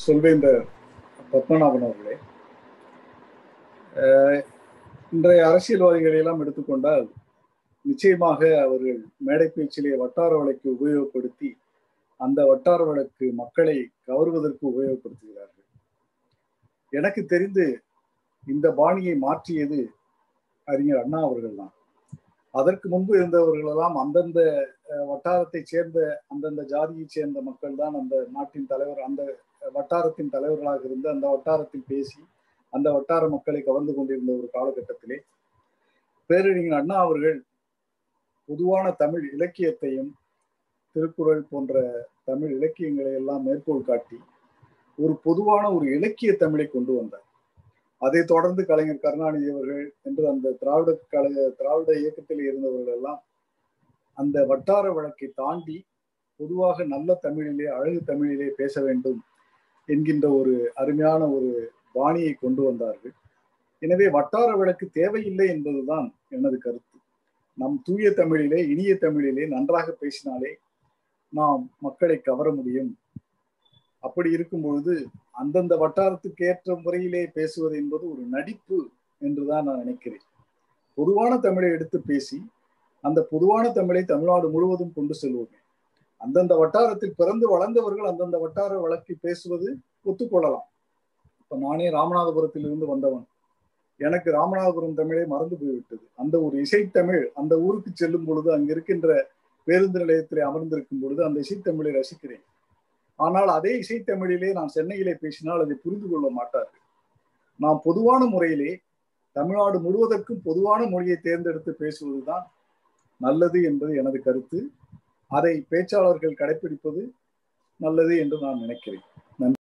சொல்வேந்தர் பத்மநாபன் அவர்களே. இன்றைய அரசியல்வாதிகளை எல்லாம் எடுத்துக்கொண்டால் நிச்சயமாக அவர்கள் மேடை பேச்சிலே வட்டார வழக்கை உபயோகப்படுத்தி அந்த வட்டார வழக்கு மக்களை கவர்வதற்கு உபயோகப்படுத்துகிறார்கள். எனக்கு தெரிந்து இந்த பாணியை மாற்றியது அறிஞர் அண்ணா அவர்கள் தான் அதற்கு முன்பு இருந்தவர்களெல்லாம் அந்தந்த வட்டாரத்தை சேர்ந்த அந்தந்த ஜாதியை சேர்ந்த மக்கள் தான் அந்த நாட்டின் தலைவர் அந்த வட்டாரத்தின் தலைவர்களாக இருந்து அந்த வட்டாரத்தில் பேசி அந்த வட்டார மக்களை கவர்ந்து கொண்டிருந்த ஒரு காலகட்டத்திலே பேரறிஞர் அண்ணா அவர்கள் பொதுவான தமிழ் இலக்கியத்தையும் திருக்குறள் போன்ற தமிழ் இலக்கியங்களை எல்லாம் மேற்கோள் காட்டி ஒரு பொதுவான ஒரு இலக்கிய தமிழை கொண்டு வந்தார். அதை தொடர்ந்து கலைஞர் கருணாநிதி அவர்கள் என்று அந்த திராவிட கழக திராவிட இயக்கத்தில் இருந்தவர்கள் எல்லாம் அந்த வட்டார வழக்கை தாண்டி பொதுவாக நல்ல தமிழிலே அழகு தமிழிலே பேச வேண்டும் என்கின்ற ஒரு அருமையான ஒரு பாணியை கொண்டு வந்தார்கள். எனவே வட்டார வழக்கு தேவையில்லை என்பதுதான் எனது கருத்து. நம் தூய தமிழிலே இனிய தமிழிலே நன்றாக பேசினாலே நாம் மக்களை கவர முடியும். அப்படி இருக்கும் பொழுது அந்தந்த வட்டாரத்துக்கு ஏற்ற முறையிலே பேசுவது என்பது ஒரு நடிப்பு என்றுதான் நான் நினைக்கிறேன். பொதுவான தமிழை எடுத்து பேசி அந்த பொதுவான தமிழை தமிழ்நாடு முழுவதும் கொண்டு செல்வோமே. அந்தந்த வட்டாரத்தில் பிறந்து வளர்ந்தவர்கள் அந்தந்த வட்டார வழக்கை பேசுவது ஒத்துக்கொள்ளலாம். இப்ப நானே ராமநாதபுரத்தில் இருந்து வந்தவன். எனக்கு ராமநாதபுரம் தமிழே மறந்து போய்விட்டது. அந்த ஒரு இசைத்தமிழ் அந்த ஊருக்கு செல்லும் பொழுது அங்க இருக்கின்ற பேருந்து நிலையத்தில் அமர்ந்திருக்கும் பொழுது அந்த இசைத்தமிழை ரசிக்கிறேன். ஆனால் அதே இசைத்தமிழிலே நான் சென்னையிலே பேசினால் அதை புரிந்து கொள்ள மாட்டார்கள். நாம் பொதுவான முறையிலே தமிழ்நாடு முழுவதற்கும் பொதுவான மொழியை தேர்ந்தெடுத்து பேசுவதுதான் நல்லது என்பது எனது கருத்து. அதை பேச்சாளர்கள் கடைபிடிப்பது நல்லது என்று நான் நினைக்கிறேன்.